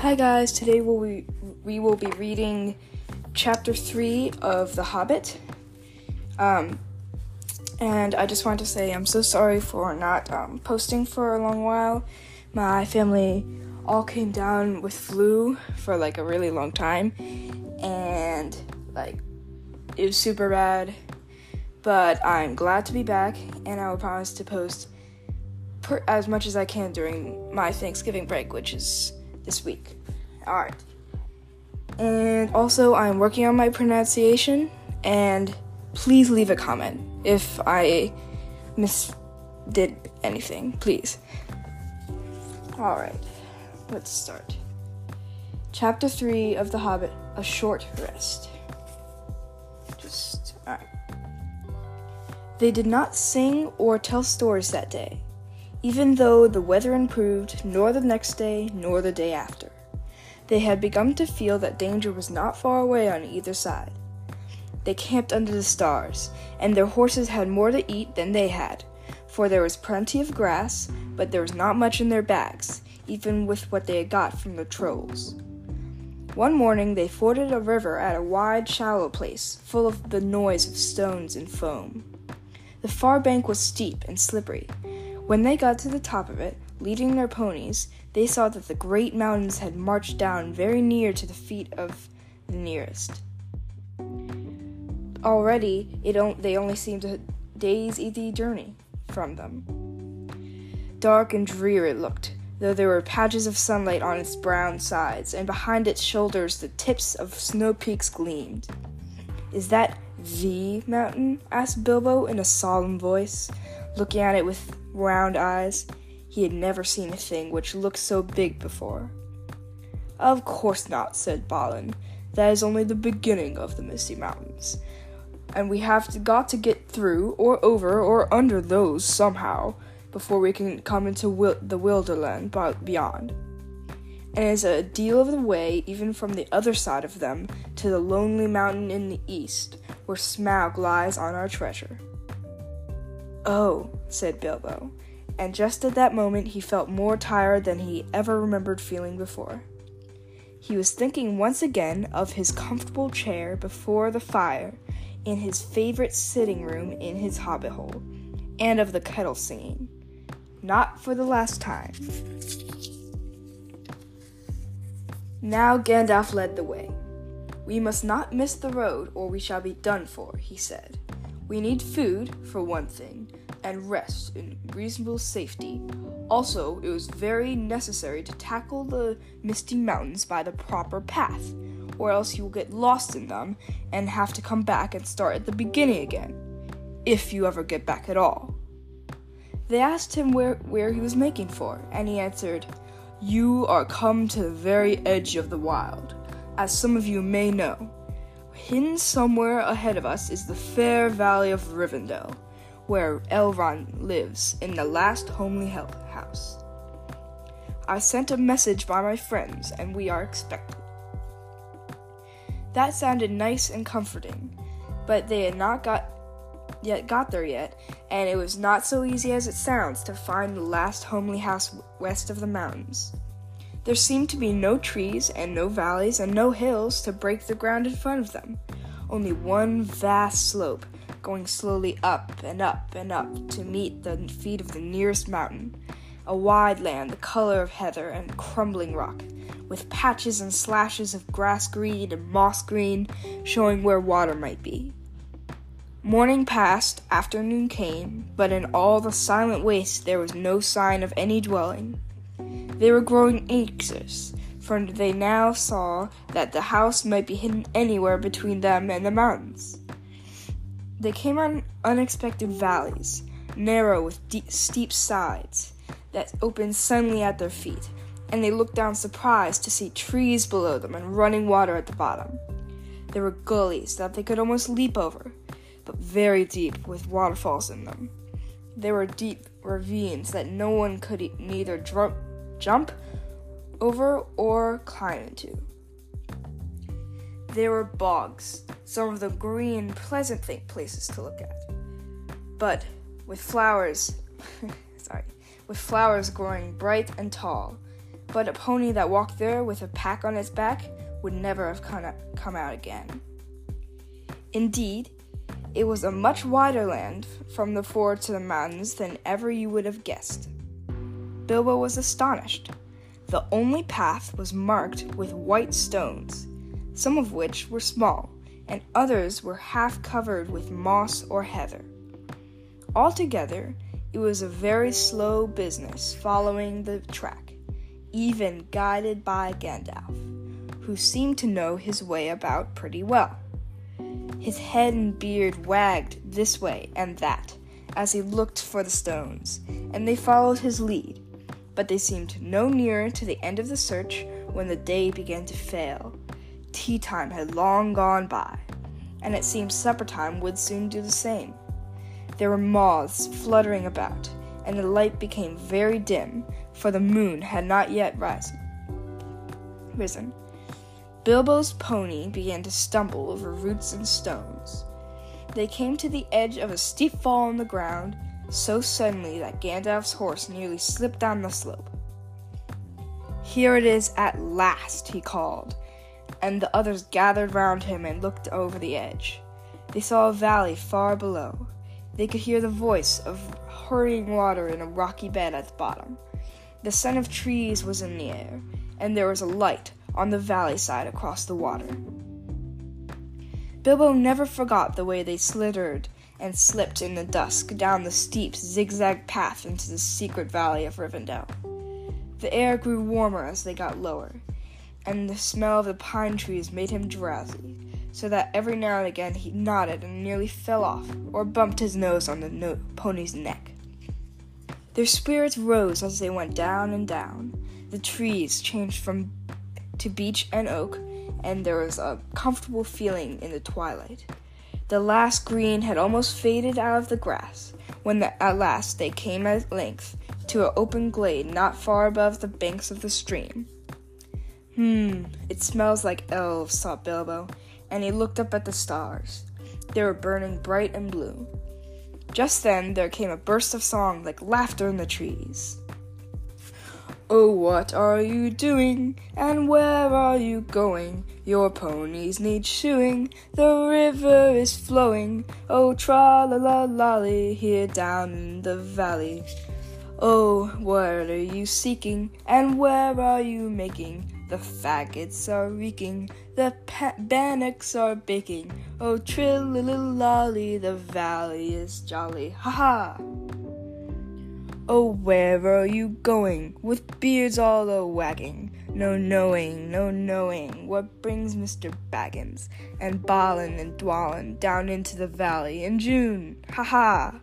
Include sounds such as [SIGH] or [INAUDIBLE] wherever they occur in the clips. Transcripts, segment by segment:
Hi guys, today we'll we, we will be reading chapter 3 of The Hobbit. Um, and I just wanted to say I'm so sorry for not um, posting for a long while. My family all came down with flu for like a really long time, and like it was super bad. But I'm glad to be back, and I will promise to post per- as much as I can during my Thanksgiving break, which is this week. Alright. And also, I'm working on my pronunciation, and please leave a comment if I misdid anything, please. Alright, let's start. Chapter 3 of The Hobbit A Short Rest. Just, alright. They did not sing or tell stories that day, even though the weather improved, nor the next day, nor the day after. They had begun to feel that danger was not far away on either side. They camped under the stars, and their horses had more to eat than they had, for there was plenty of grass, but there was not much in their bags, even with what they had got from the trolls. One morning they forded a river at a wide, shallow place, full of the noise of stones and foam. The far bank was steep and slippery. When they got to the top of it, leading their ponies, they saw that the great mountains had marched down very near to the feet of the nearest. Already, it they only seemed a day's easy journey from them. Dark and drear it looked, though there were patches of sunlight on its brown sides, and behind its shoulders the tips of snow peaks gleamed. Is that the mountain? asked Bilbo in a solemn voice, looking at it with round eyes. He had never seen a thing which looked so big before. Of course not, said Balin. That is only the beginning of the Misty Mountains. And we have to, got to get through, or over, or under those somehow, before we can come into the Wilderland beyond. And it is a deal of the way, even from the other side of them, to the lonely mountain in the east, where Smaug lies on our treasure. Oh, said Bilbo and just at that moment he felt more tired than he ever remembered feeling before. He was thinking once again of his comfortable chair before the fire in his favorite sitting room in his hobbit hole, and of the kettle singing. Not for the last time. Now Gandalf led the way. We must not miss the road, or we shall be done for, he said. We need food, for one thing, and rest in reasonable safety. Also, it was very necessary to tackle the misty mountains by the proper path, or else you will get lost in them and have to come back and start at the beginning again, if you ever get back at all. They asked him where, where he was making for, and he answered, You are come to the very edge of the wild, as some of you may know. Hidden somewhere ahead of us is the fair valley of Rivendell where Elrond lives in the last homely house. I sent a message by my friends, and we are expected. That sounded nice and comforting, but they had not got yet got there yet, and it was not so easy as it sounds to find the last homely house west of the mountains. There seemed to be no trees and no valleys and no hills to break the ground in front of them, only one vast slope going slowly up and up and up to meet the feet of the nearest mountain. A wide land, the color of heather and crumbling rock, with patches and slashes of grass green and moss green showing where water might be. Morning passed, afternoon came, but in all the silent waste there was no sign of any dwelling. They were growing anxious, for they now saw that the house might be hidden anywhere between them and the mountains. They came on unexpected valleys, narrow with deep, steep sides, that opened suddenly at their feet, and they looked down surprised to see trees below them and running water at the bottom. There were gullies that they could almost leap over, but very deep with waterfalls in them. There were deep ravines that no one could neither dr- jump over or climb into. There were bogs, some of the green, pleasant th- places to look at. But with flowers, [LAUGHS] sorry, with flowers growing bright and tall, but a pony that walked there with a pack on its back would never have come out again. Indeed, it was a much wider land from the ford to the mountains than ever you would have guessed. Bilbo was astonished. The only path was marked with white stones, some of which were small, and others were half covered with moss or heather. Altogether, it was a very slow business following the track, even guided by Gandalf, who seemed to know his way about pretty well. His head and beard wagged this way and that as he looked for the stones, and they followed his lead, but they seemed no nearer to the end of the search when the day began to fail. Tea time had long gone by, and it seemed supper time would soon do the same. There were moths fluttering about, and the light became very dim, for the moon had not yet risen. risen. Bilbo's pony began to stumble over roots and stones. They came to the edge of a steep fall on the ground so suddenly that Gandalf's horse nearly slipped down the slope. Here it is at last, he called, and the others gathered round him and looked over the edge. They saw a valley far below. They could hear the voice of hurrying water in a rocky bed at the bottom. The scent of trees was in the air, and there was a light on the valley side across the water. Bilbo never forgot the way they slithered and slipped in the dusk down the steep, zigzag path into the secret valley of Rivendell. The air grew warmer as they got lower, and the smell of the pine trees made him drowsy so that every now and again he nodded and nearly fell off or bumped his nose on the no- pony's neck. Their spirits rose as they went down and down. The trees changed from to beech and oak, and there was a comfortable feeling in the twilight. The last green had almost faded out of the grass when the, at last they came at length to an open glade not far above the banks of the stream. Hmm, it smells like elves, thought Bilbo, and he looked up at the stars. They were burning bright and blue. Just then there came a burst of song like laughter in the trees. Oh, what are you doing? And where are you going? Your ponies need shoeing, the river is flowing. Oh, tra la la lolly, here down in the valley. Oh, what are you seeking? And where are you making? The faggots are reeking, the pa- bannocks are baking. Oh, trill-lolly, the valley is jolly. Ha ha! Oh, where are you going, with beards all a wagging? No knowing, no knowing what brings Mr. Baggins and Balin and Dwalin down into the valley in June. Ha ha!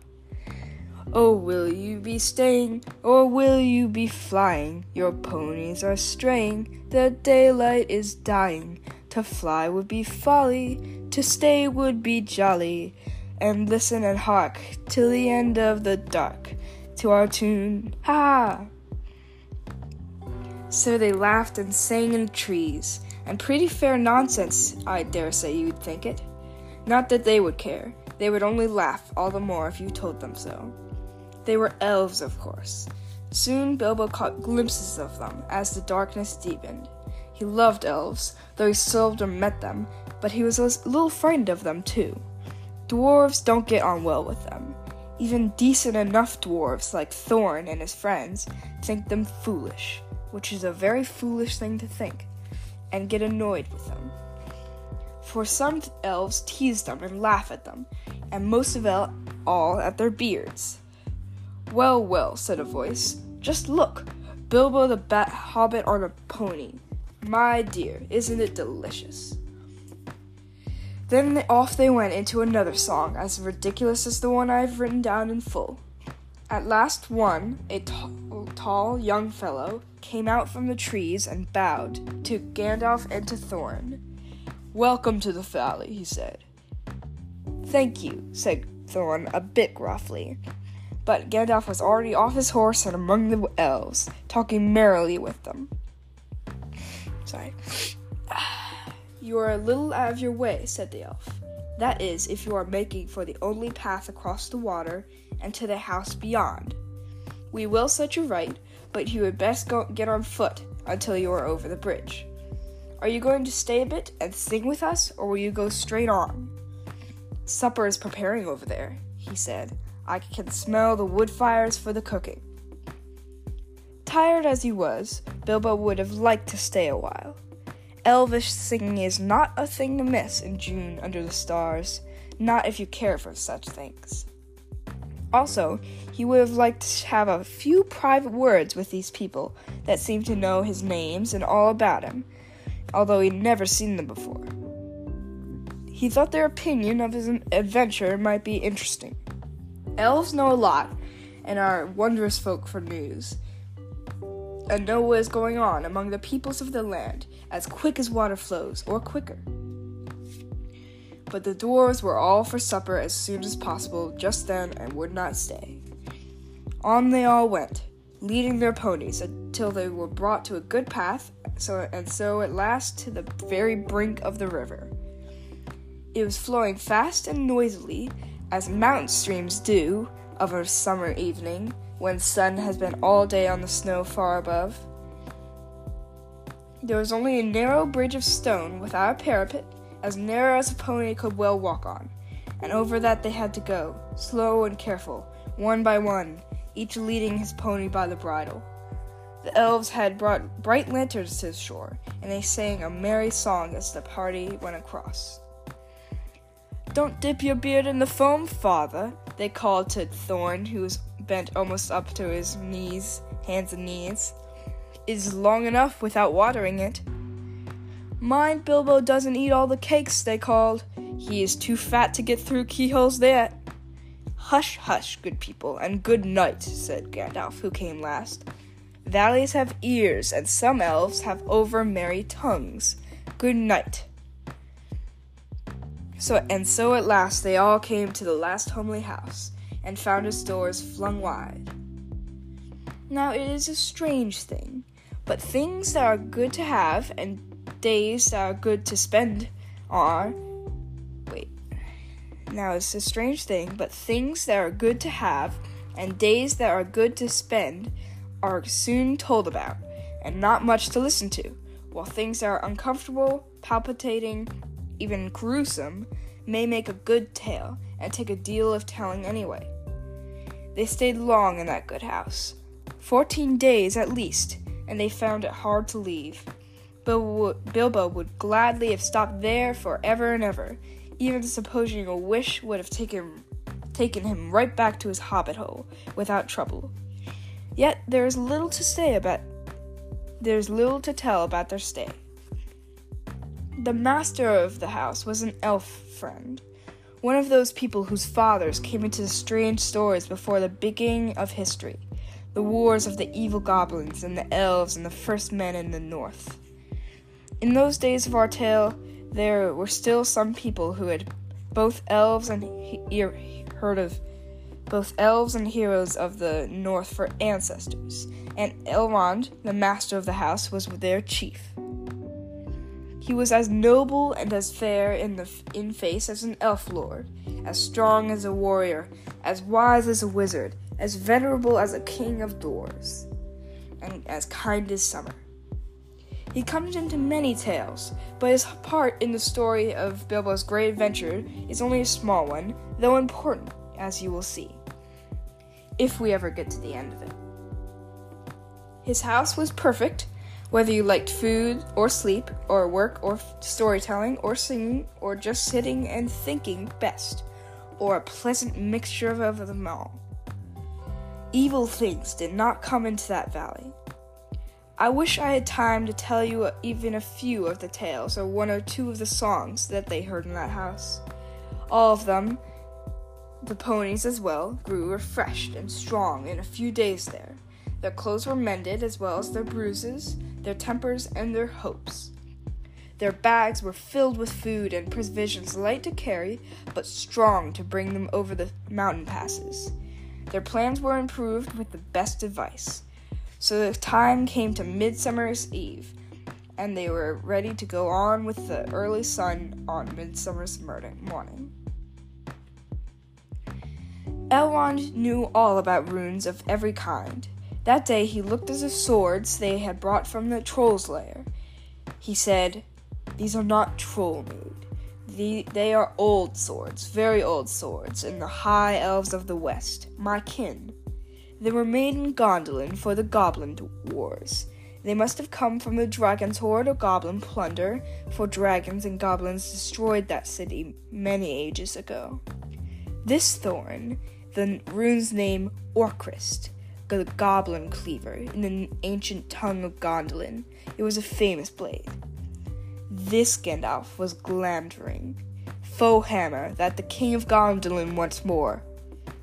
Oh, will you be staying, or will you be flying? Your ponies are straying, the daylight is dying. To fly would be folly, to stay would be jolly. And listen and hark till the end of the dark to our tune. Ha! So they laughed and sang in the trees, and pretty fair nonsense, I dare say you'd think it. Not that they would care, they would only laugh all the more if you told them so. They were elves, of course. Soon Bilbo caught glimpses of them as the darkness deepened. He loved elves, though he seldom met them, but he was a little frightened of them too. Dwarves don't get on well with them. Even decent enough dwarves like Thorin and his friends think them foolish, which is a very foolish thing to think, and get annoyed with them. For some elves tease them and laugh at them, and most of all at their beards. Well, well, said a voice. Just look! Bilbo the Bat Hobbit on a pony. My dear, isn't it delicious? Then off they went into another song, as ridiculous as the one I have written down in full. At last, one, a t- tall young fellow, came out from the trees and bowed to Gandalf and to Thorin. Welcome to the valley, he said. Thank you, said Thorin a bit gruffly but Gandalf was already off his horse and among the elves, talking merrily with them. Sorry. [SIGHS] You are a little out of your way, said the elf. That is, if you are making for the only path across the water and to the house beyond. We will set you right, but you had best go get on foot, until you are over the bridge. Are you going to stay a bit and sing with us, or will you go straight on? Supper is preparing over there, he said. I can smell the wood fires for the cooking. Tired as he was, Bilbo would have liked to stay a while. Elvish singing is not a thing to miss in June under the stars, not if you care for such things. Also, he would have liked to have a few private words with these people that seemed to know his names and all about him, although he'd never seen them before. He thought their opinion of his adventure might be interesting. Elves know a lot and are wondrous folk for news, and know what is going on among the peoples of the land as quick as water flows, or quicker. But the dwarves were all for supper as soon as possible just then and would not stay. On they all went, leading their ponies until they were brought to a good path, so and so at last to the very brink of the river. It was flowing fast and noisily, as mountain streams do of a summer evening when sun has been all day on the snow far above. There was only a narrow bridge of stone without a parapet, as narrow as a pony could well walk on, and over that they had to go, slow and careful, one by one, each leading his pony by the bridle. The elves had brought bright lanterns to the shore, and they sang a merry song as the party went across. Don't dip your beard in the foam, father, they called to Thorin, who was bent almost up to his knees, hands and knees. Is long enough without watering it. Mind Bilbo doesn't eat all the cakes, they called. He is too fat to get through keyholes there. Hush, hush, good people, and good night, said Gandalf, who came last. Valleys have ears, and some elves have over merry tongues. Good night. So and so at last they all came to the last homely house, and found its doors flung wide. Now it is a strange thing, but things that are good to have and days that are good to spend are. Wait. Now it's a strange thing, but things that are good to have and days that are good to spend are soon told about, and not much to listen to, while things that are uncomfortable, palpitating, even gruesome, may make a good tale and take a deal of telling anyway. They stayed long in that good house, fourteen days at least, and they found it hard to leave. Bilbo would gladly have stopped there forever and ever, even supposing a wish would have taken taken him right back to his hobbit hole without trouble. Yet there is little to say about there's little to tell about their stay. The master of the house was an elf friend, one of those people whose fathers came into strange stories before the beginning of history, the wars of the evil goblins and the elves and the first men in the north. In those days of our tale, there were still some people who had both elves and he- heard of both elves and heroes of the north for ancestors, and Elrond, the master of the house, was their chief. He was as noble and as fair in the in face as an elf lord, as strong as a warrior, as wise as a wizard, as venerable as a king of dwarves, and as kind as summer. He comes into many tales, but his part in the story of Bilbo's great adventure is only a small one, though important, as you will see, if we ever get to the end of it. His house was perfect, whether you liked food or sleep or work or storytelling or singing or just sitting and thinking best, or a pleasant mixture of them all. Evil things did not come into that valley. I wish I had time to tell you even a few of the tales or one or two of the songs that they heard in that house. All of them, the ponies as well, grew refreshed and strong in a few days there. Their clothes were mended as well as their bruises, their tempers, and their hopes. Their bags were filled with food and provisions light to carry, but strong to bring them over the mountain passes. Their plans were improved with the best advice. So the time came to Midsummer's Eve, and they were ready to go on with the early sun on Midsummer's morning. Elrond knew all about runes of every kind That day he looked at the swords they had brought from the troll's lair. He said, These are not troll made. The, they are old swords, very old swords, in the high elves of the west, my kin. They were made in Gondolin for the Goblin Wars. They must have come from the dragon's horde or goblin plunder, for dragons and goblins destroyed that city many ages ago. This thorn, the rune's name Orcrist, the goblin cleaver, in the ancient tongue of Gondolin, it was a famous blade. This Gandalf was Glamdring, foe hammer that the king of Gondolin once more.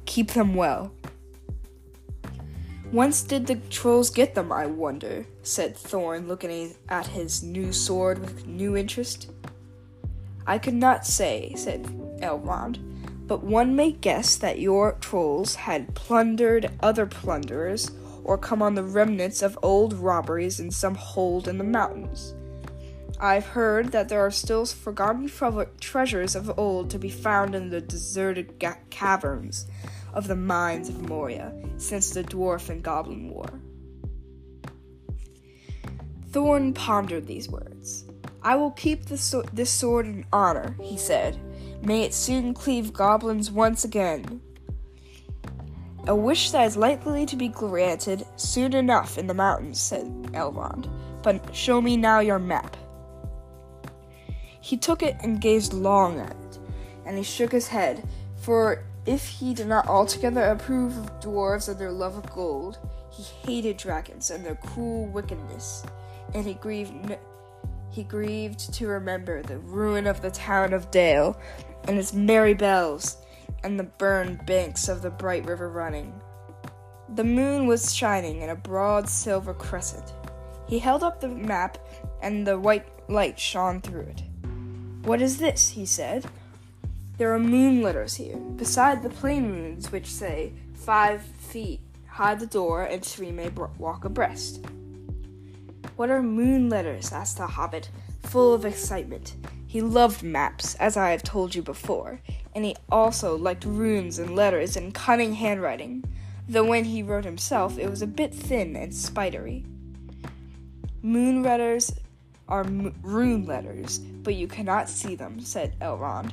Keep them well. Whence did the trolls get them, I wonder? said Thorn, looking at his new sword with new interest. I could not say, said Elrond, but one may guess that your trolls had plundered other plunderers or come on the remnants of old robberies in some hold in the mountains. I've heard that there are still forgotten treasures of old to be found in the deserted ga- caverns of the mines of Moria since the Dwarf and Goblin War. Thorn pondered these words. I will keep so- this sword in honor, he said. May it soon cleave goblins once again. A wish that is likely to be granted soon enough in the mountains, said Elrond. But show me now your map. He took it and gazed long at it, and he shook his head, for if he did not altogether approve of dwarves and their love of gold, he hated dragons and their cruel wickedness, and he grieved he grieved to remember the ruin of the town of Dale, and its merry bells, and the burned banks of the bright river running. The moon was shining in a broad silver crescent. He held up the map, and the white light shone through it. What is this? he said. There are moon letters here, beside the plain moons which say, Five feet hide the door, and three may walk abreast. What are moon letters? asked the hobbit, full of excitement. He loved maps, as I have told you before, and he also liked runes and letters and cunning handwriting, though when he wrote himself it was a bit thin and spidery. Moon letters are m- rune letters, but you cannot see them, said Elrond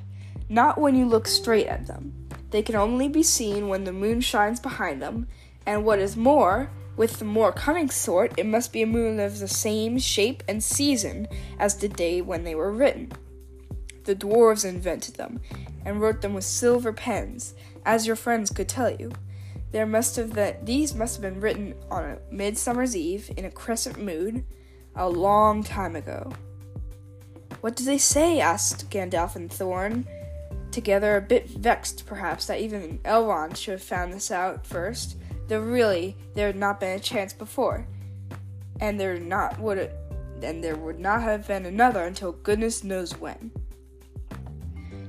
not when you look straight at them. They can only be seen when the moon shines behind them, and what is more, with the more cunning sort, it must be a moon of the same shape and season as the day when they were written. The dwarves invented them, and wrote them with silver pens, as your friends could tell you. There must have been, these must have been written on a midsummer's eve in a crescent moon, a long time ago. What do they say? asked Gandalf and Thorn together, a bit vexed perhaps that even Elrond should have found this out first, though really there had not been a chance before, and there not would and there would not have been another until goodness knows when.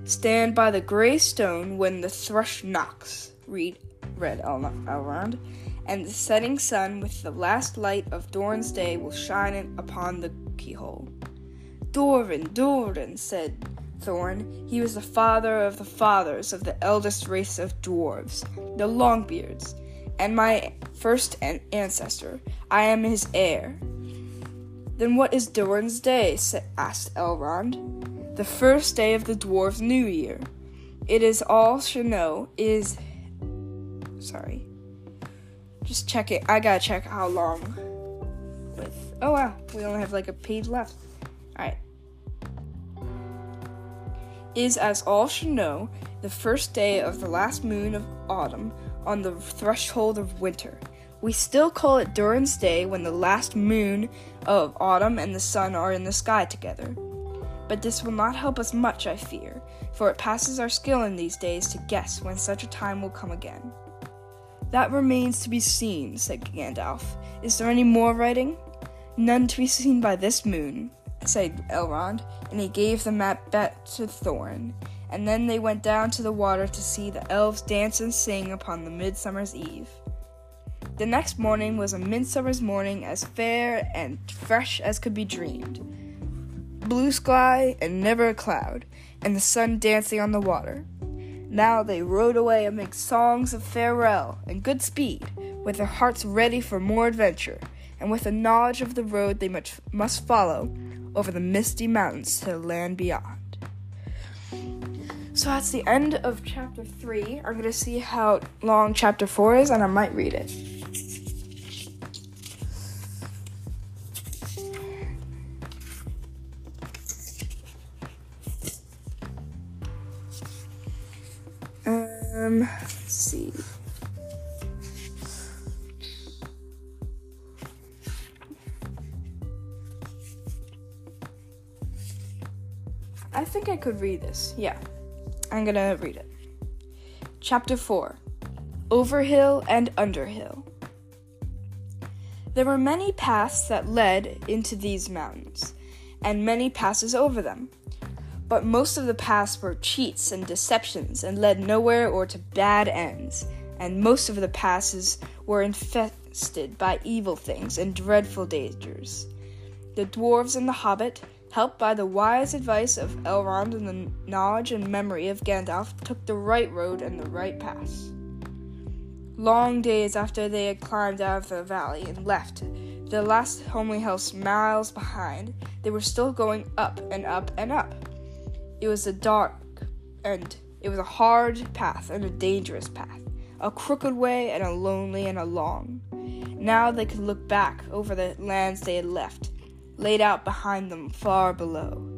Stand by the gray stone when the thrush knocks, read read El- Elrond, and the setting sun with the last light of Durin's day will shine upon the keyhole. Durin, Durin, said Thorn. He was the father of the fathers of the eldest race of dwarves, the Longbeards, and my first an- ancestor. I am his heir. Then what is Durin's day? asked Elrond. The first day of the dwarves' new year. It is all know is. Sorry. Just check it. I gotta check how long. With oh wow, we only have like a page left. All right is, as all should know, the first day of the last moon of autumn on the threshold of winter. We still call it Durin's Day when the last moon of autumn and the sun are in the sky together. But this will not help us much, I fear, for it passes our skill in these days to guess when such a time will come again. That remains to be seen, said Gandalf. Is there any more writing? None to be seen by this moon, said Elrond, and he gave the map back to Thorn. And then they went down to the water to see the elves dance and sing upon the midsummer's eve. The next morning was a midsummer's morning as fair and fresh as could be dreamed. Blue sky and never a cloud, and the sun dancing on the water. Now they rode away amid songs of farewell and good speed, with their hearts ready for more adventure, and with a knowledge of the road they much must follow over the misty mountains to the land beyond. So that's the end of chapter 3. I'm to see how long chapter 4 is, and I might read it. Um, let's see. I think I could read this. Yeah. I'm gonna read it. Chapter 4 Overhill and Underhill. There were many paths that led into these mountains, and many passes over them. But most of the paths were cheats and deceptions and led nowhere or to bad ends, and most of the passes were infested by evil things and dreadful dangers. The dwarves and the hobbit helped by the wise advice of Elrond and the knowledge and memory of Gandalf, took the right road and the right pass. Long days after they had climbed out of the valley and left the last homely house miles behind, they were still going up and up and up. It was a dark and it was a hard path and a dangerous path, a crooked way and a lonely and a long. Now they could look back over the lands they had left laid out behind them far below.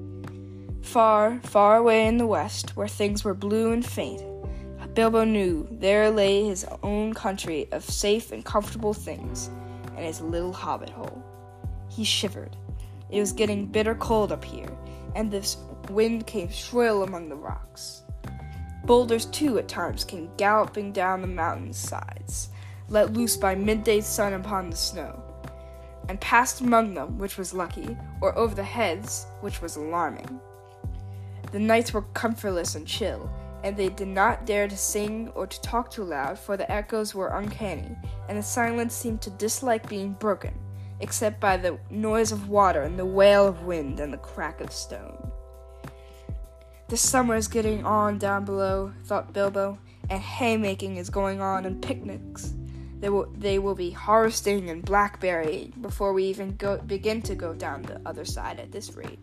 Far, far away in the west, where things were blue and faint, Bilbo knew there lay his own country of safe and comfortable things, and his little hobbit hole. He shivered. It was getting bitter cold up here, and this wind came shrill among the rocks. Boulders, too, at times came galloping down the mountain sides, let loose by midday sun upon the snow and passed among them, which was lucky, or over the heads, which was alarming. The nights were comfortless and chill, and they did not dare to sing or to talk too loud, for the echoes were uncanny, and the silence seemed to dislike being broken, except by the noise of water and the wail of wind and the crack of stone. The summer is getting on down below, thought Bilbo, and haymaking is going on and picnics. They will, they will be harvesting and blackberry before we even go, begin to go down the other side at this rate.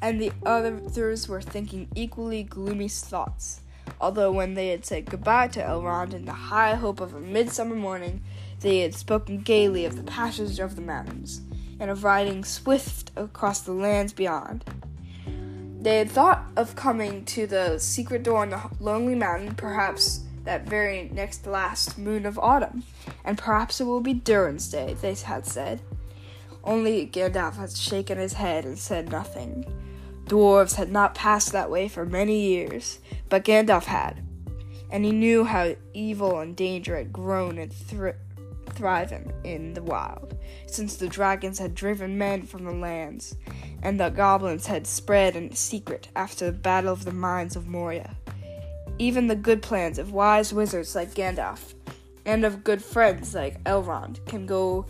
And the others were thinking equally gloomy thoughts, although when they had said goodbye to Elrond in the high hope of a midsummer morning, they had spoken gaily of the passage of the mountains, and of riding swift across the lands beyond. They had thought of coming to the secret door on the lonely mountain, perhaps that very next last moon of autumn, and perhaps it will be Durin's Day, they had said. Only Gandalf had shaken his head and said nothing. Dwarves had not passed that way for many years, but Gandalf had, and he knew how evil and danger had grown and thr- thriven in the wild, since the dragons had driven men from the lands, and the goblins had spread in secret after the Battle of the Mines of Moria. Even the good plans of wise wizards like Gandalf and of good friends like Elrond can go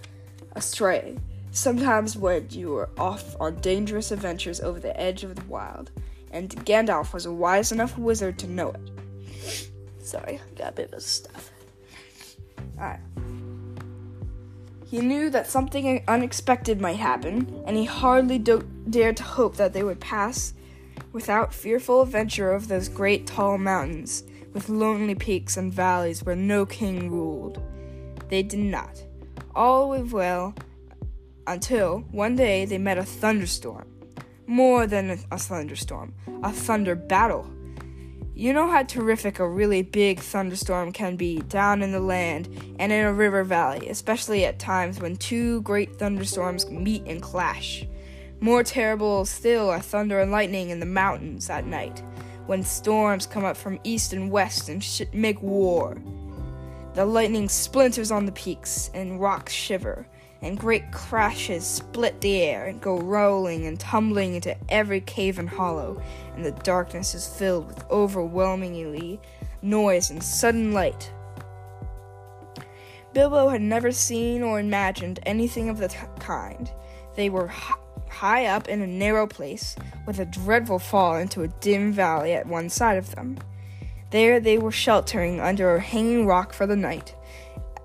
astray, sometimes when you are off on dangerous adventures over the edge of the wild, and Gandalf was a wise enough wizard to know it. [SNIFFS] Sorry, got a bit of stuff. Alright. He knew that something unexpected might happen, and he hardly do- dared to hope that they would pass without fearful adventure of those great tall mountains, with lonely peaks and valleys where no king ruled. They did not. All was well until one day they met a thunderstorm. More than a thunderstorm, a thunder battle. You know how terrific a really big thunderstorm can be down in the land and in a river valley, especially at times when two great thunderstorms meet and clash. More terrible still are thunder and lightning in the mountains at night, when storms come up from east and west and sh- make war. The lightning splinters on the peaks, and rocks shiver, and great crashes split the air and go rolling and tumbling into every cave and hollow, and the darkness is filled with overwhelmingly noise and sudden light. Bilbo had never seen or imagined anything of the t- kind. They were high up in a narrow place, with a dreadful fall into a dim valley at one side of them. There they were sheltering under a hanging rock for the night,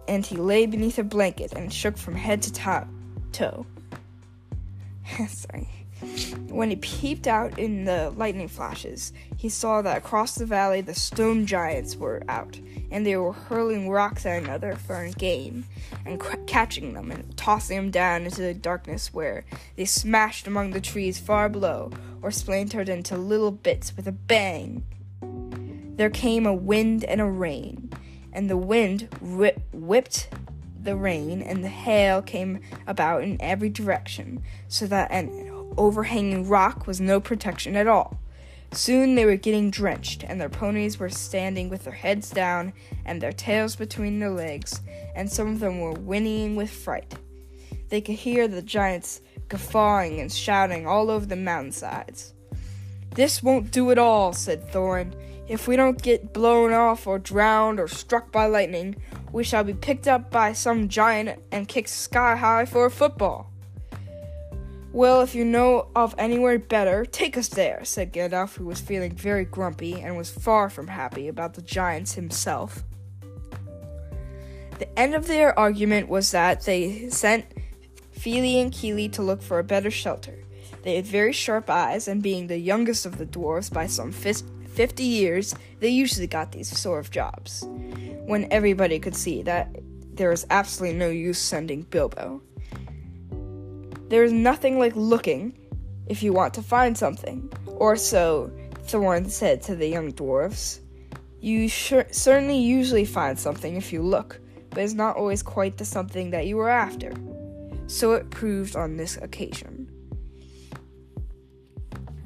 and he lay beneath a blanket and shook from head to to- toe. [LAUGHS] Sorry. When he peeped out in the lightning flashes, he saw that across the valley the stone giants were out, and they were hurling rocks at another for a game, and c- catching them and tossing them down into the darkness where they smashed among the trees far below, or splintered into little bits with a bang. There came a wind and a rain, and the wind rip- whipped the rain, and the hail came about in every direction, so that an overhanging rock was no protection at all. Soon they were getting drenched, and their ponies were standing with their heads down and their tails between their legs, and some of them were whinnying with fright. They could hear the giants guffawing and shouting all over the mountainsides. This won't do at all, said Thorin. If we don't get blown off or drowned or struck by lightning, we shall be picked up by some giant and kicked sky high for a football. Well, if you know of anywhere better, take us there, said Gandalf, who was feeling very grumpy and was far from happy about the giants himself. The end of their argument was that they sent Fili and Kili to look for a better shelter. They had very sharp eyes, and being the youngest of the dwarves by some fifty years, they usually got these sort of jobs. When everybody could see that there was absolutely no use sending Bilbo. There is nothing like looking if you want to find something, or so Thorin said to the young dwarfs. You certainly usually find something if you look, but it's not always quite the something that you were after. So it proved on this occasion.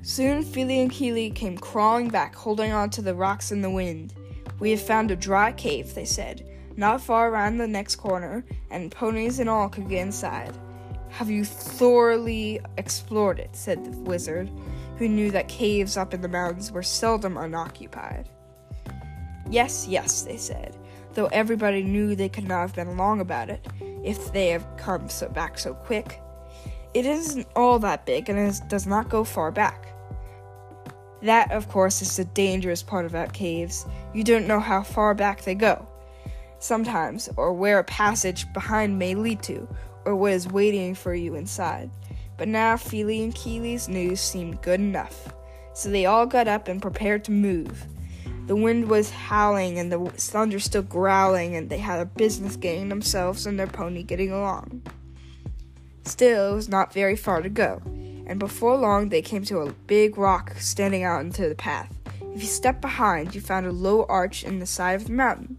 Soon Fili and Kili came crawling back, holding on to the rocks in the wind. We have found a dry cave, they said, not far around the next corner, and ponies and all could get inside. Have you thoroughly explored it? said the wizard, who knew that caves up in the mountains were seldom unoccupied. Yes, yes, they said, though everybody knew they could not have been long about it, if they have come so back so quick. It isn't all that big, and it does not go far back. That, of course, is the dangerous part about caves. You don't know how far back they go. Sometimes, or where a passage behind may lead to, or what is waiting for you inside. But now Fili and Kili's news seemed good enough, so they all got up and prepared to move. The wind was howling and the thunder still growling, and they had a business getting themselves and their pony getting along. Still, it was not very far to go, and before long they came to a big rock standing out into the path. If you stepped behind, you found a low arch in the side of the mountain.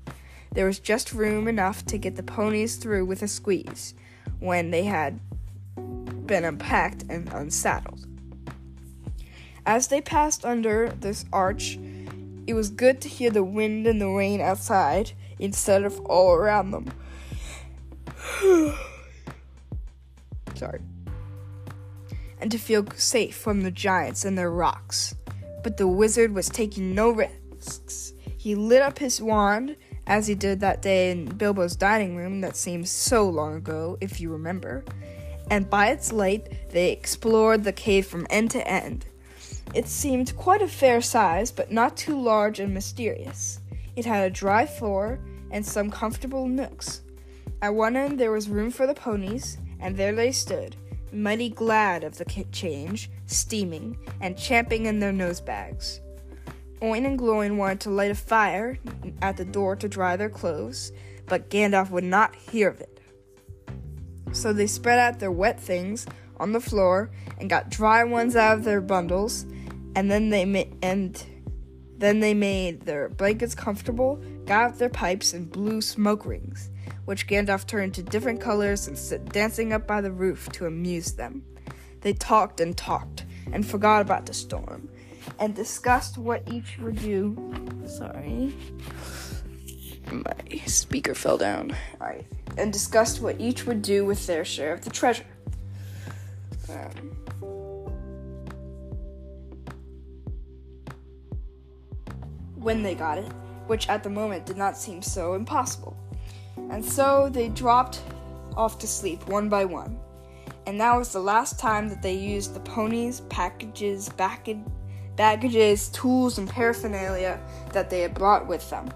There was just room enough to get the ponies through with a squeeze when they had been unpacked and unsaddled. As they passed under this arch, it was good to hear the wind and the rain outside instead of all around them. [SIGHS] Sorry. And to feel safe from the giants and their rocks. But the wizard was taking no risks. He lit up his wand as he did that day in Bilbo's dining room that seems so long ago, if you remember. And by its light, they explored the cave from end to end. It seemed quite a fair size, but not too large and mysterious. It had a dry floor and some comfortable nooks. At one end, there was room for the ponies, and there they stood, mighty glad of the change, steaming, and champing in their nose bags. Oin and Gloin wanted to light a fire at the door to dry their clothes, but Gandalf would not hear of it. So they spread out their wet things on the floor and got dry ones out of their bundles, and then they ma- and then they made their blankets comfortable, got out their pipes and blew smoke rings, which Gandalf turned to different colors and set dancing up by the roof to amuse them. They talked and talked and forgot about the storm and discussed what each would do. Sorry. My speaker fell down. Alright. And discussed what each would do with their share of the treasure. Um, when they got it, which at the moment did not seem so impossible. And so they dropped off to sleep one by one. And that was the last time that they used the ponies' packages, baggage, baggages, tools, and paraphernalia that they had brought with them.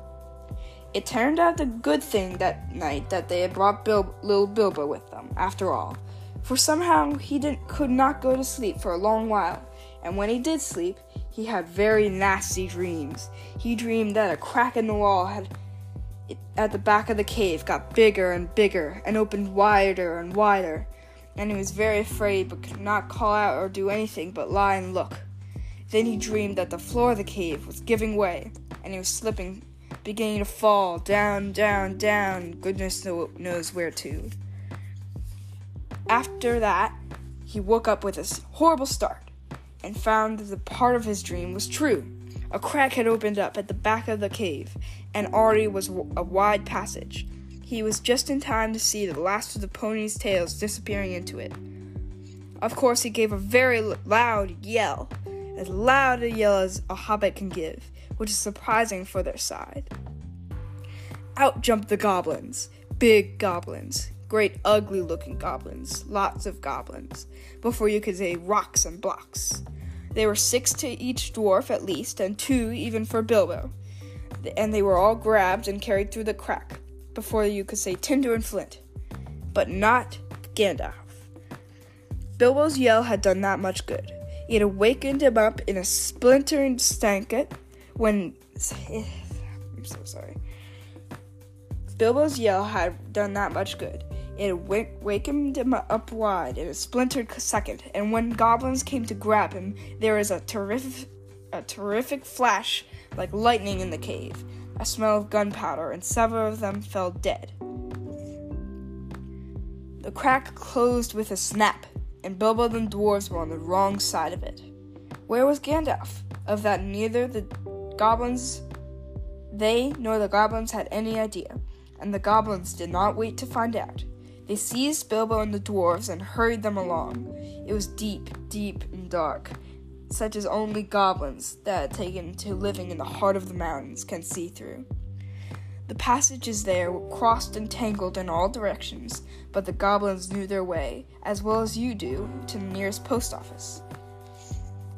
It turned out a good thing that night that they had brought Bil- little Bilbo with them, after all, for somehow he didn't, could not go to sleep for a long while, and when he did sleep, he had very nasty dreams. He dreamed that a crack in the wall had at the back of the cave got bigger and bigger and opened wider and wider, and he was very afraid but could not call out or do anything but lie and look. Then he dreamed that the floor of the cave was giving way, and he was slipping, beginning to fall down, down, down, goodness knows where to. After that, he woke up with a horrible start and found that the part of his dream was true. A crack had opened up at the back of the cave, and already was a wide passage. He was just in time to see the last of the pony's tails disappearing into it. Of course, he gave a very loud yell, as loud a yell as a hobbit can give, which is surprising for their side. Out jumped the goblins, big goblins, great ugly looking goblins, lots of goblins, before you could say rocks and blocks. There were six to each dwarf at least, and two even for Bilbo. And they were all grabbed and carried through the crack before you could say tinder and flint. But not Gandalf. Bilbo's yell had done that much good. It awakened him up in a splintering stanket when. I'm so sorry. Bilbo's yell had done that much good. It wakened him up wide in a splintered second, and when goblins came to grab him, there was a terrific, a terrific flash like lightning in the cave, a smell of gunpowder, and several of them fell dead. The crack closed with a snap, and Bilbo and the dwarves were on the wrong side of it. Where was Gandalf? Of that neither the goblins they nor the goblins had any idea, and the goblins did not wait to find out. They seized Bilbo and the dwarves and hurried them along. It was deep, deep, and dark, such as only goblins that had taken to living in the heart of the mountains can see through. The passages there were crossed and tangled in all directions, but the goblins knew their way, as well as you do, to the nearest post office.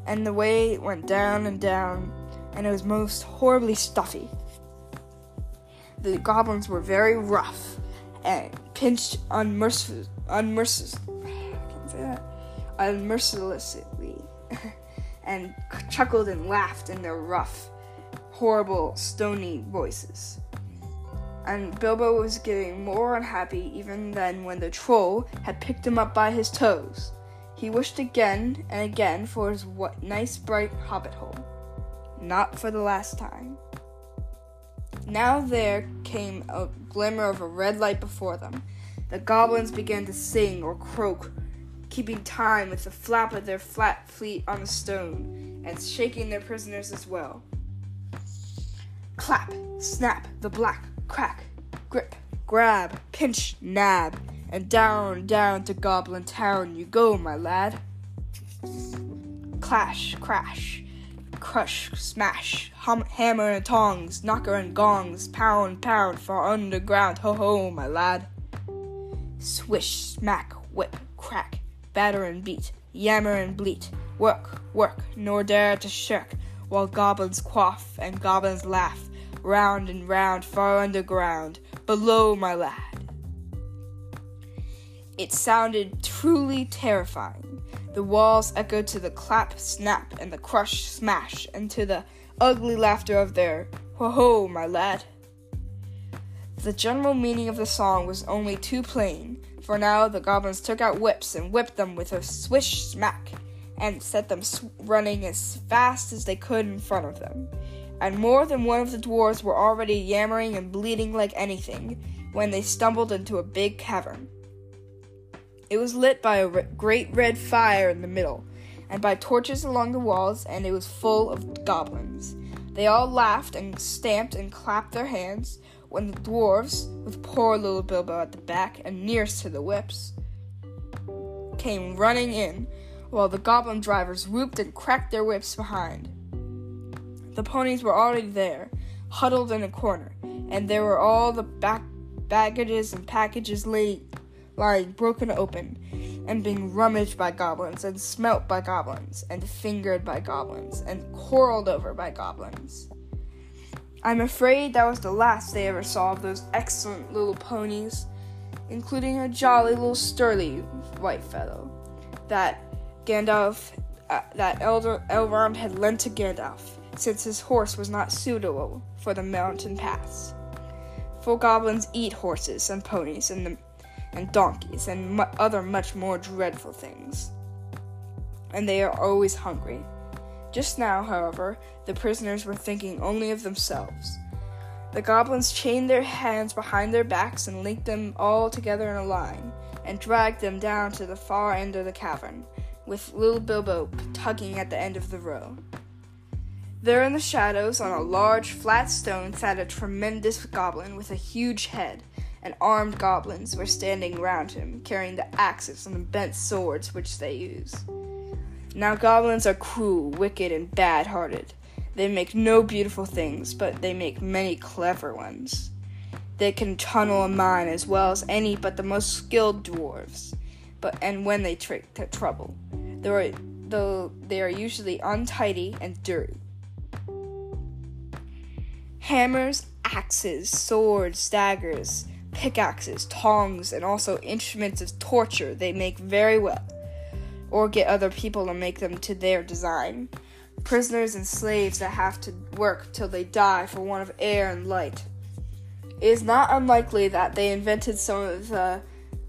And the way went down and down, and it was most horribly stuffy. The goblins were very rough, and pinched unmercifully, unmercilessly, [LAUGHS] and chuckled and laughed in their rough, horrible, stony voices. And Bilbo was getting more unhappy even than when the troll had picked him up by his toes. He wished again and again for his nice bright hobbit hole. Not for the last time. Now there came a glimmer of a red light before them. The goblins began to sing or croak, keeping time with the flap of their flat feet on the stone, and shaking their prisoners as well. Clap, snap, the black, crack, grip, grab, pinch, nab, and down, down to Goblin Town you go, my lad. Clash, crash, crush, smash, hum, hammer and tongs, knocker and gongs, pound, pound for underground, ho ho, my lad. Swish, smack, whip, crack, batter and beat, yammer and bleat, work, work, nor dare to shirk, while goblins quaff and goblins laugh, round and round, far underground, below, my lad. It sounded truly terrifying. The walls echoed to the clap, snap, and the crush, smash, and to the ugly laughter of their ho ho, my lad. The general meaning of the song was only too plain, for now the goblins took out whips and whipped them with a swish smack, and set them running as fast as they could in front of them. And more than one of the dwarfs were already yammering and bleeding like anything when they stumbled into a big cavern. It was lit by a great red fire in the middle, and by torches along the walls, and it was full of goblins. They all laughed and stamped and clapped their hands when the dwarfs, with poor little Bilbo at the back and nearest to the whips, came running in, while the goblin drivers whooped and cracked their whips behind. The ponies were already there, huddled in a corner, and there were all the back baggages and packages laid lying broken open, and being rummaged by goblins, and smelt by goblins, and fingered by goblins, and quarreled over by goblins. I'm afraid that was the last they ever saw of those excellent little ponies, including a jolly little sturdy white fellow that Gandalf, uh, that Elrond had lent to Gandalf, since his horse was not suitable for the mountain paths. For goblins eat horses and ponies and the and donkeys and mu- other much more dreadful things. And they are always hungry. Just now, however, the prisoners were thinking only of themselves. The goblins chained their hands behind their backs and linked them all together in a line, and dragged them down to the far end of the cavern, with little Bilbo tugging at the end of the row. There in the shadows, on a large flat stone, sat a tremendous goblin with a huge head and armed goblins were standing round him, carrying the axes and the bent swords which they use. Now, goblins are cruel, wicked, and bad hearted. They make no beautiful things, but they make many clever ones. They can tunnel a mine as well as any but the most skilled dwarves, but and when they trick to trouble, though, though they are usually untidy and dirty. Hammers, axes, swords, daggers, pickaxes, tongs, and also instruments of torture they make very well, or get other people to make them to their design. Prisoners and slaves that have to work till they die for want of air and light. It is not unlikely that they invented some of the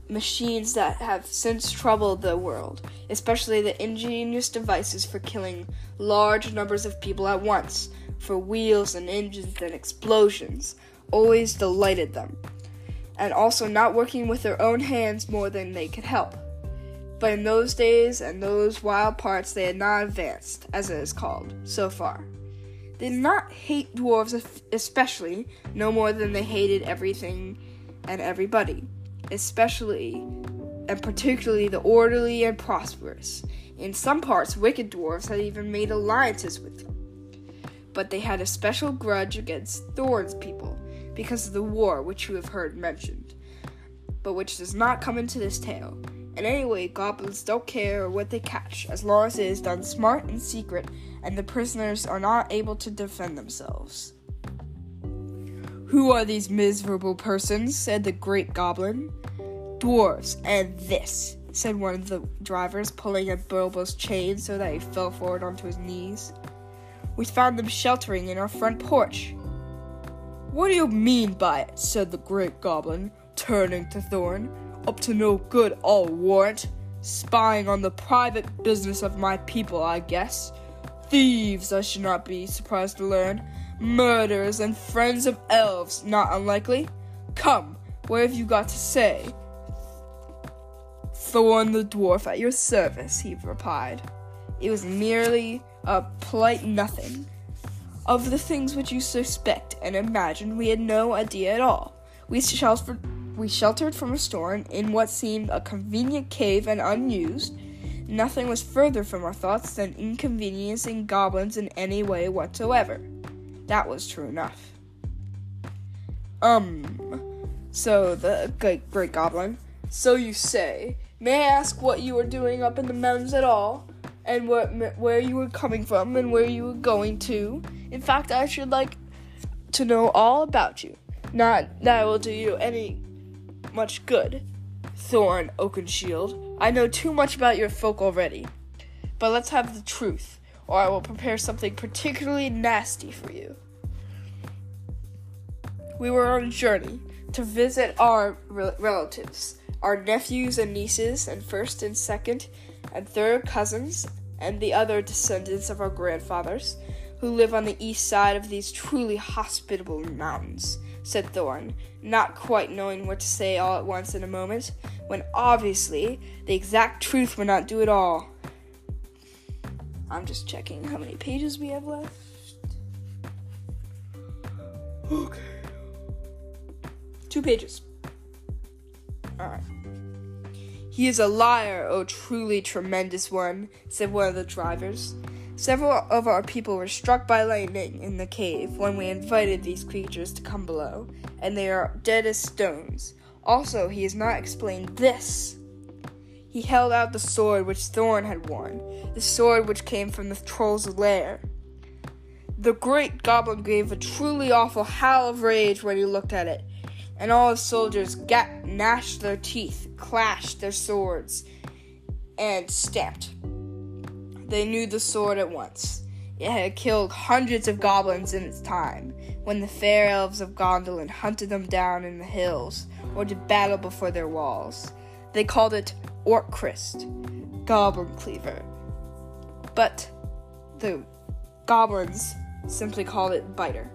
machines that have since troubled the world, especially the ingenious devices for killing large numbers of people at once, for wheels and engines and explosions, always delighted them and also not working with their own hands more than they could help. But in those days and those wild parts, they had not advanced, as it is called, so far. They did not hate dwarves especially, no more than they hated everything and everybody, especially and particularly the orderly and prosperous. In some parts, wicked dwarves had even made alliances with them. But they had a special grudge against Thorin's people, because of the war which you have heard mentioned, but which does not come into this tale. And anyway, goblins don't care what they catch, as long as it is done smart and secret, and the prisoners are not able to defend themselves. Who are these miserable persons? said the great goblin. Dwarves, and this, said one of the drivers, pulling at Bilbo's chain so that he fell forward onto his knees. We found them sheltering in our front porch. What do you mean by it? said the great goblin, turning to Thorin. Up to no good, I'll warrant. Spying on the private business of my people, I guess. Thieves, I should not be surprised to learn. Murderers and friends of elves, not unlikely. Come, what have you got to say? Thorn the dwarf at your service, he replied. It was merely a polite nothing of the things which you suspect and imagine, we had no idea at all. We sheltered, we sheltered from a storm in what seemed a convenient cave and unused. Nothing was further from our thoughts than inconveniencing goblins in any way whatsoever. That was true enough. Um, so the great, great goblin. So you say. May I ask what you were doing up in the mountains at all? And what, where you were coming from and where you were going to? In fact, I should like to know all about you. Not that it will do you any much good, Thorin Oakenshield. I know too much about your folk already. But let's have the truth, or I will prepare something particularly nasty for you. We were on a journey to visit our re- relatives, our nephews and nieces, and first and second and third cousins, and the other descendants of our grandfathers who live on the east side of these truly hospitable mountains, said Thorin, not quite knowing what to say all at once in a moment, when obviously the exact truth would not do at all. I'm just checking how many pages we have left. Okay. Two pages. Alright. He is a liar, oh truly tremendous one, said one of the drivers. Several of our people were struck by lightning in the cave when we invited these creatures to come below, and they are dead as stones. Also, he has not explained this. He held out the sword which Thorn had worn, the sword which came from the troll's lair. The great goblin gave a truly awful howl of rage when he looked at it, and all his soldiers gnashed their teeth, clashed their swords, and stamped. They knew the sword at once. It had killed hundreds of goblins in its time, when the fair elves of Gondolin hunted them down in the hills or did battle before their walls. They called it Orcrist, Goblin Cleaver. But the goblins simply called it Biter.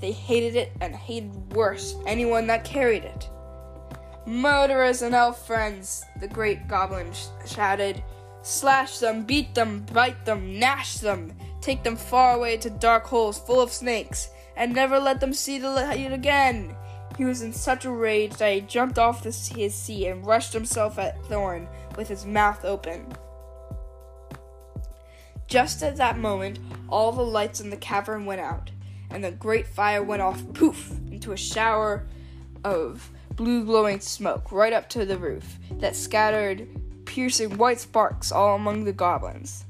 They hated it and hated worse anyone that carried it. Murderers and elf friends, the great goblin sh- shouted. Slash them, beat them, bite them, gnash them, take them far away to dark holes full of snakes, and never let them see the light again. He was in such a rage that he jumped off the, his seat and rushed himself at Thorn with his mouth open. Just at that moment, all the lights in the cavern went out, and the great fire went off poof into a shower of blue glowing smoke right up to the roof that scattered piercing white sparks all among the goblins.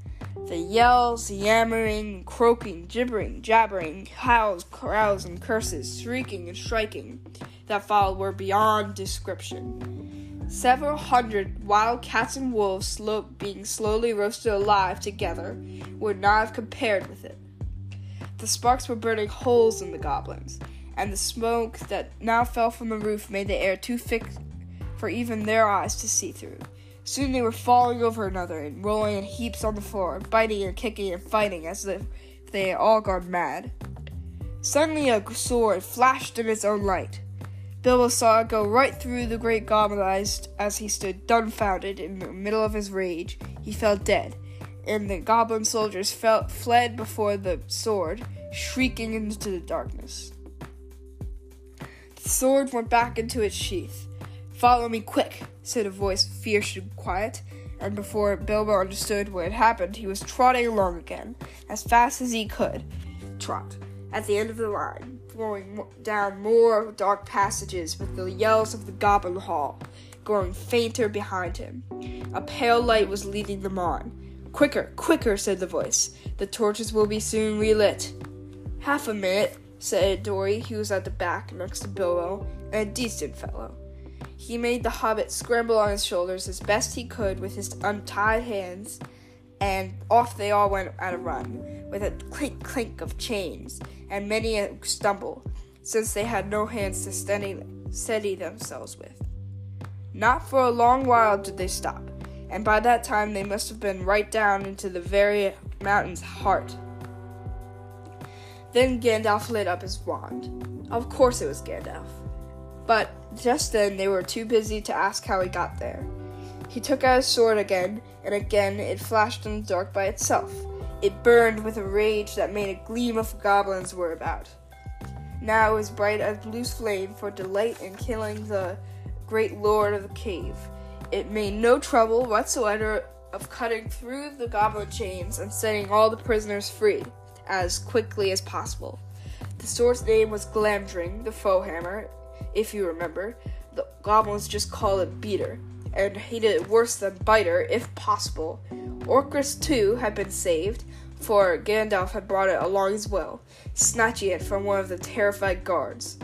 The yells, yammering, croaking, gibbering, jabbering, howls, growls, and curses, shrieking and striking that followed were beyond description. Several hundred wild cats and wolves slow- being slowly roasted alive together would not have compared with it. The sparks were burning holes in the goblins, and the smoke that now fell from the roof made the air too thick for even their eyes to see through. Soon they were falling over another and rolling in heaps on the floor, biting and kicking and fighting as if they had all gone mad. Suddenly a sword flashed in its own light. Bilbo saw it go right through the great goblin as he stood dumbfounded in the middle of his rage. He fell dead, and the goblin soldiers fell, fled before the sword, shrieking into the darkness. The sword went back into its sheath. Follow me quick, said a voice fierce and quiet, and before Bilbo understood what had happened, he was trotting along again, as fast as he could trot, at the end of the line, going down more dark passages with the yells of the Goblin Hall growing fainter behind him. A pale light was leading them on. Quicker, quicker, said the voice. The torches will be soon relit. Half a minute, said Dori, who was at the back next to Bilbo, and a decent fellow. He made the hobbit scramble on his shoulders as best he could with his untied hands, and off they all went at a run, with a clink clink of chains, and many a stumble, since they had no hands to steady, steady themselves with. Not for a long while did they stop, and by that time they must have been right down into the very mountain's heart. Then Gandalf lit up his wand. Of course it was Gandalf. But just then they were too busy to ask how he got there. He took out his sword again, and again it flashed in the dark by itself. It burned with a rage that made a gleam of goblins were about. Now it was bright as blue flame for delight in killing the great lord of the cave. It made no trouble whatsoever of cutting through the goblin chains and setting all the prisoners free as quickly as possible. The sword's name was Glamdring, the foe hammer, if you remember. The goblins just call it beater, and hated it worse than biter, if possible. Orcrist, too, had been saved, for Gandalf had brought it along as well, snatching it from one of the terrified guards.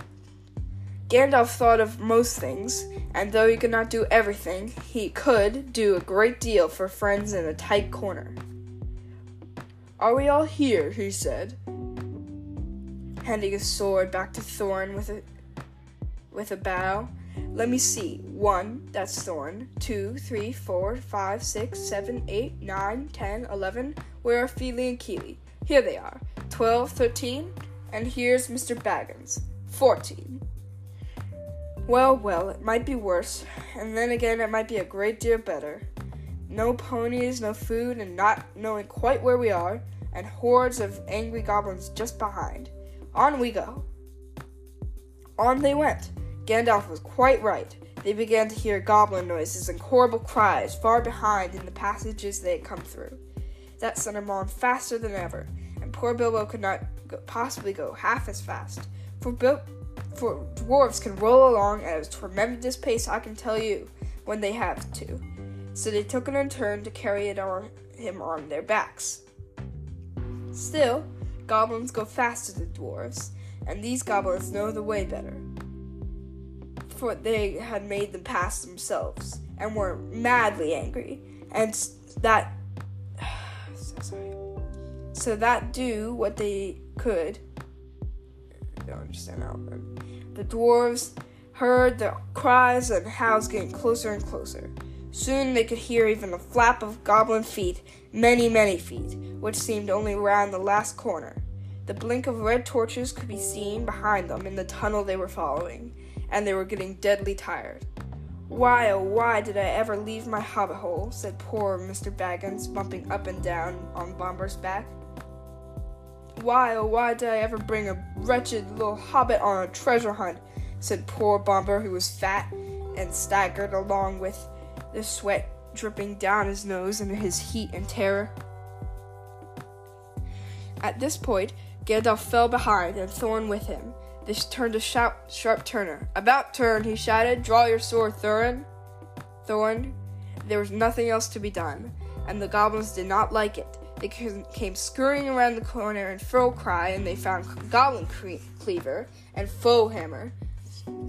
Gandalf thought of most things, and though he could not do everything, he could do a great deal for friends in a tight corner. Are we all here? he said, handing his sword back to Thorn with a with a bow. Let me see. One, that's Thorn. Two, three, four, five, six, seven, eight, nine, ten, eleven. Where are Fili and Kili? Here they are. Twelve, thirteen, and here's Mr. Baggins. Fourteen. Well, well, it might be worse, and then again, it might be a great deal better. No ponies, no food, and not knowing quite where we are, and hordes of angry goblins just behind. On we go. On they went. Gandalf was quite right. They began to hear goblin noises and horrible cries far behind in the passages they had come through. That sent them on faster than ever, and poor Bilbo could not go, possibly go half as fast. For Bil- for dwarves can roll along at a tremendous pace, I can tell you. when they have to. So they took it in turn to carry it on him on their backs. Still, goblins go faster than dwarves, and these goblins know the way better. For what they had made them pass themselves and were madly angry, and that [SIGHS] so sorry. So that do what they could. I don't understand how. The dwarves heard the cries and howls getting closer and closer. Soon they could hear even the flap of goblin feet, many, many feet, which seemed only round the last corner. The blink of red torches could be seen behind them in the tunnel they were following, and they were getting deadly tired. Why, oh, why did I ever leave my hobbit hole? said poor Mr. Baggins, bumping up and down on Bombur's back. Why, oh, why did I ever bring a wretched little hobbit on a treasure hunt? said poor Bomber, who was fat and staggered along with the sweat dripping down his nose in his heat and terror. At this point, Gandalf fell behind, and Thorin with him. This turned a shout sharp Turner. About turn, he shouted. Draw your sword, Thorin. Thorin. There was nothing else to be done, and the goblins did not like it. They came scurrying around the corner in full cry, and they found Goblin Cleaver and Foe Hammer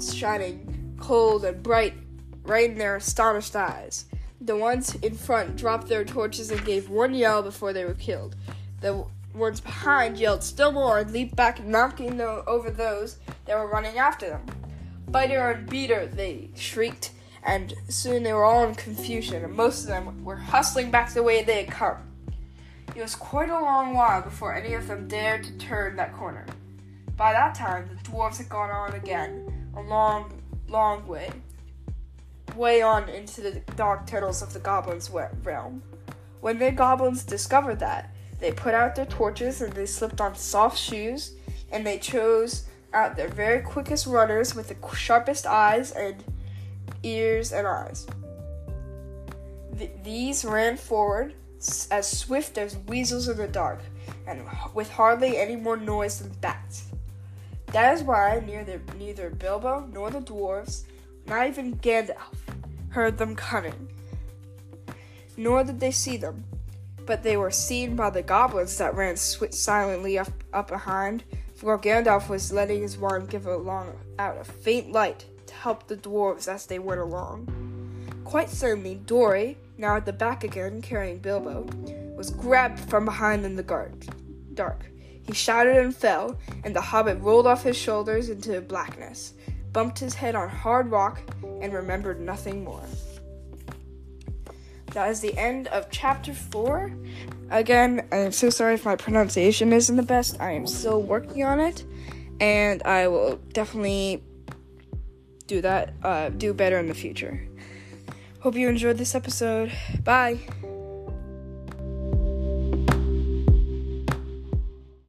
shining cold and bright right in their astonished eyes. The ones in front dropped their torches and gave one yell before they were killed. The ones behind yelled still more and leaped back, knocking over those that were running after them. Biter and beater, they shrieked, and soon they were all in confusion, and most of them were hustling back the way they had come. It was quite a long while before any of them dared to turn that corner. By that time, the dwarves had gone on again, a long, long way way on into the dark tunnels of the goblins' realm. When the goblins discovered that, they put out their torches and they slipped on soft shoes and they chose out their very quickest runners with the sharpest eyes and ears and eyes. Th- these ran forward as swift as weasels in the dark and with hardly any more noise than bats. That is why neither, neither Bilbo nor the dwarves not even Gandalf heard them coming. Nor did they see them, but they were seen by the goblins that ran sw- silently up, up behind, for Gandalf was letting his wand give along out a faint light to help the dwarves as they went along. Quite suddenly, Dori, now at the back again carrying Bilbo, was grabbed from behind in the guard- dark. He shouted and fell, and the hobbit rolled off his shoulders into blackness bumped his head on hard rock, and remembered nothing more. That is the end of chapter 4. Again, I'm so sorry if my pronunciation isn't the best. I am still working on it, and I will definitely do that, uh, do better in the future. Hope you enjoyed this episode. Bye.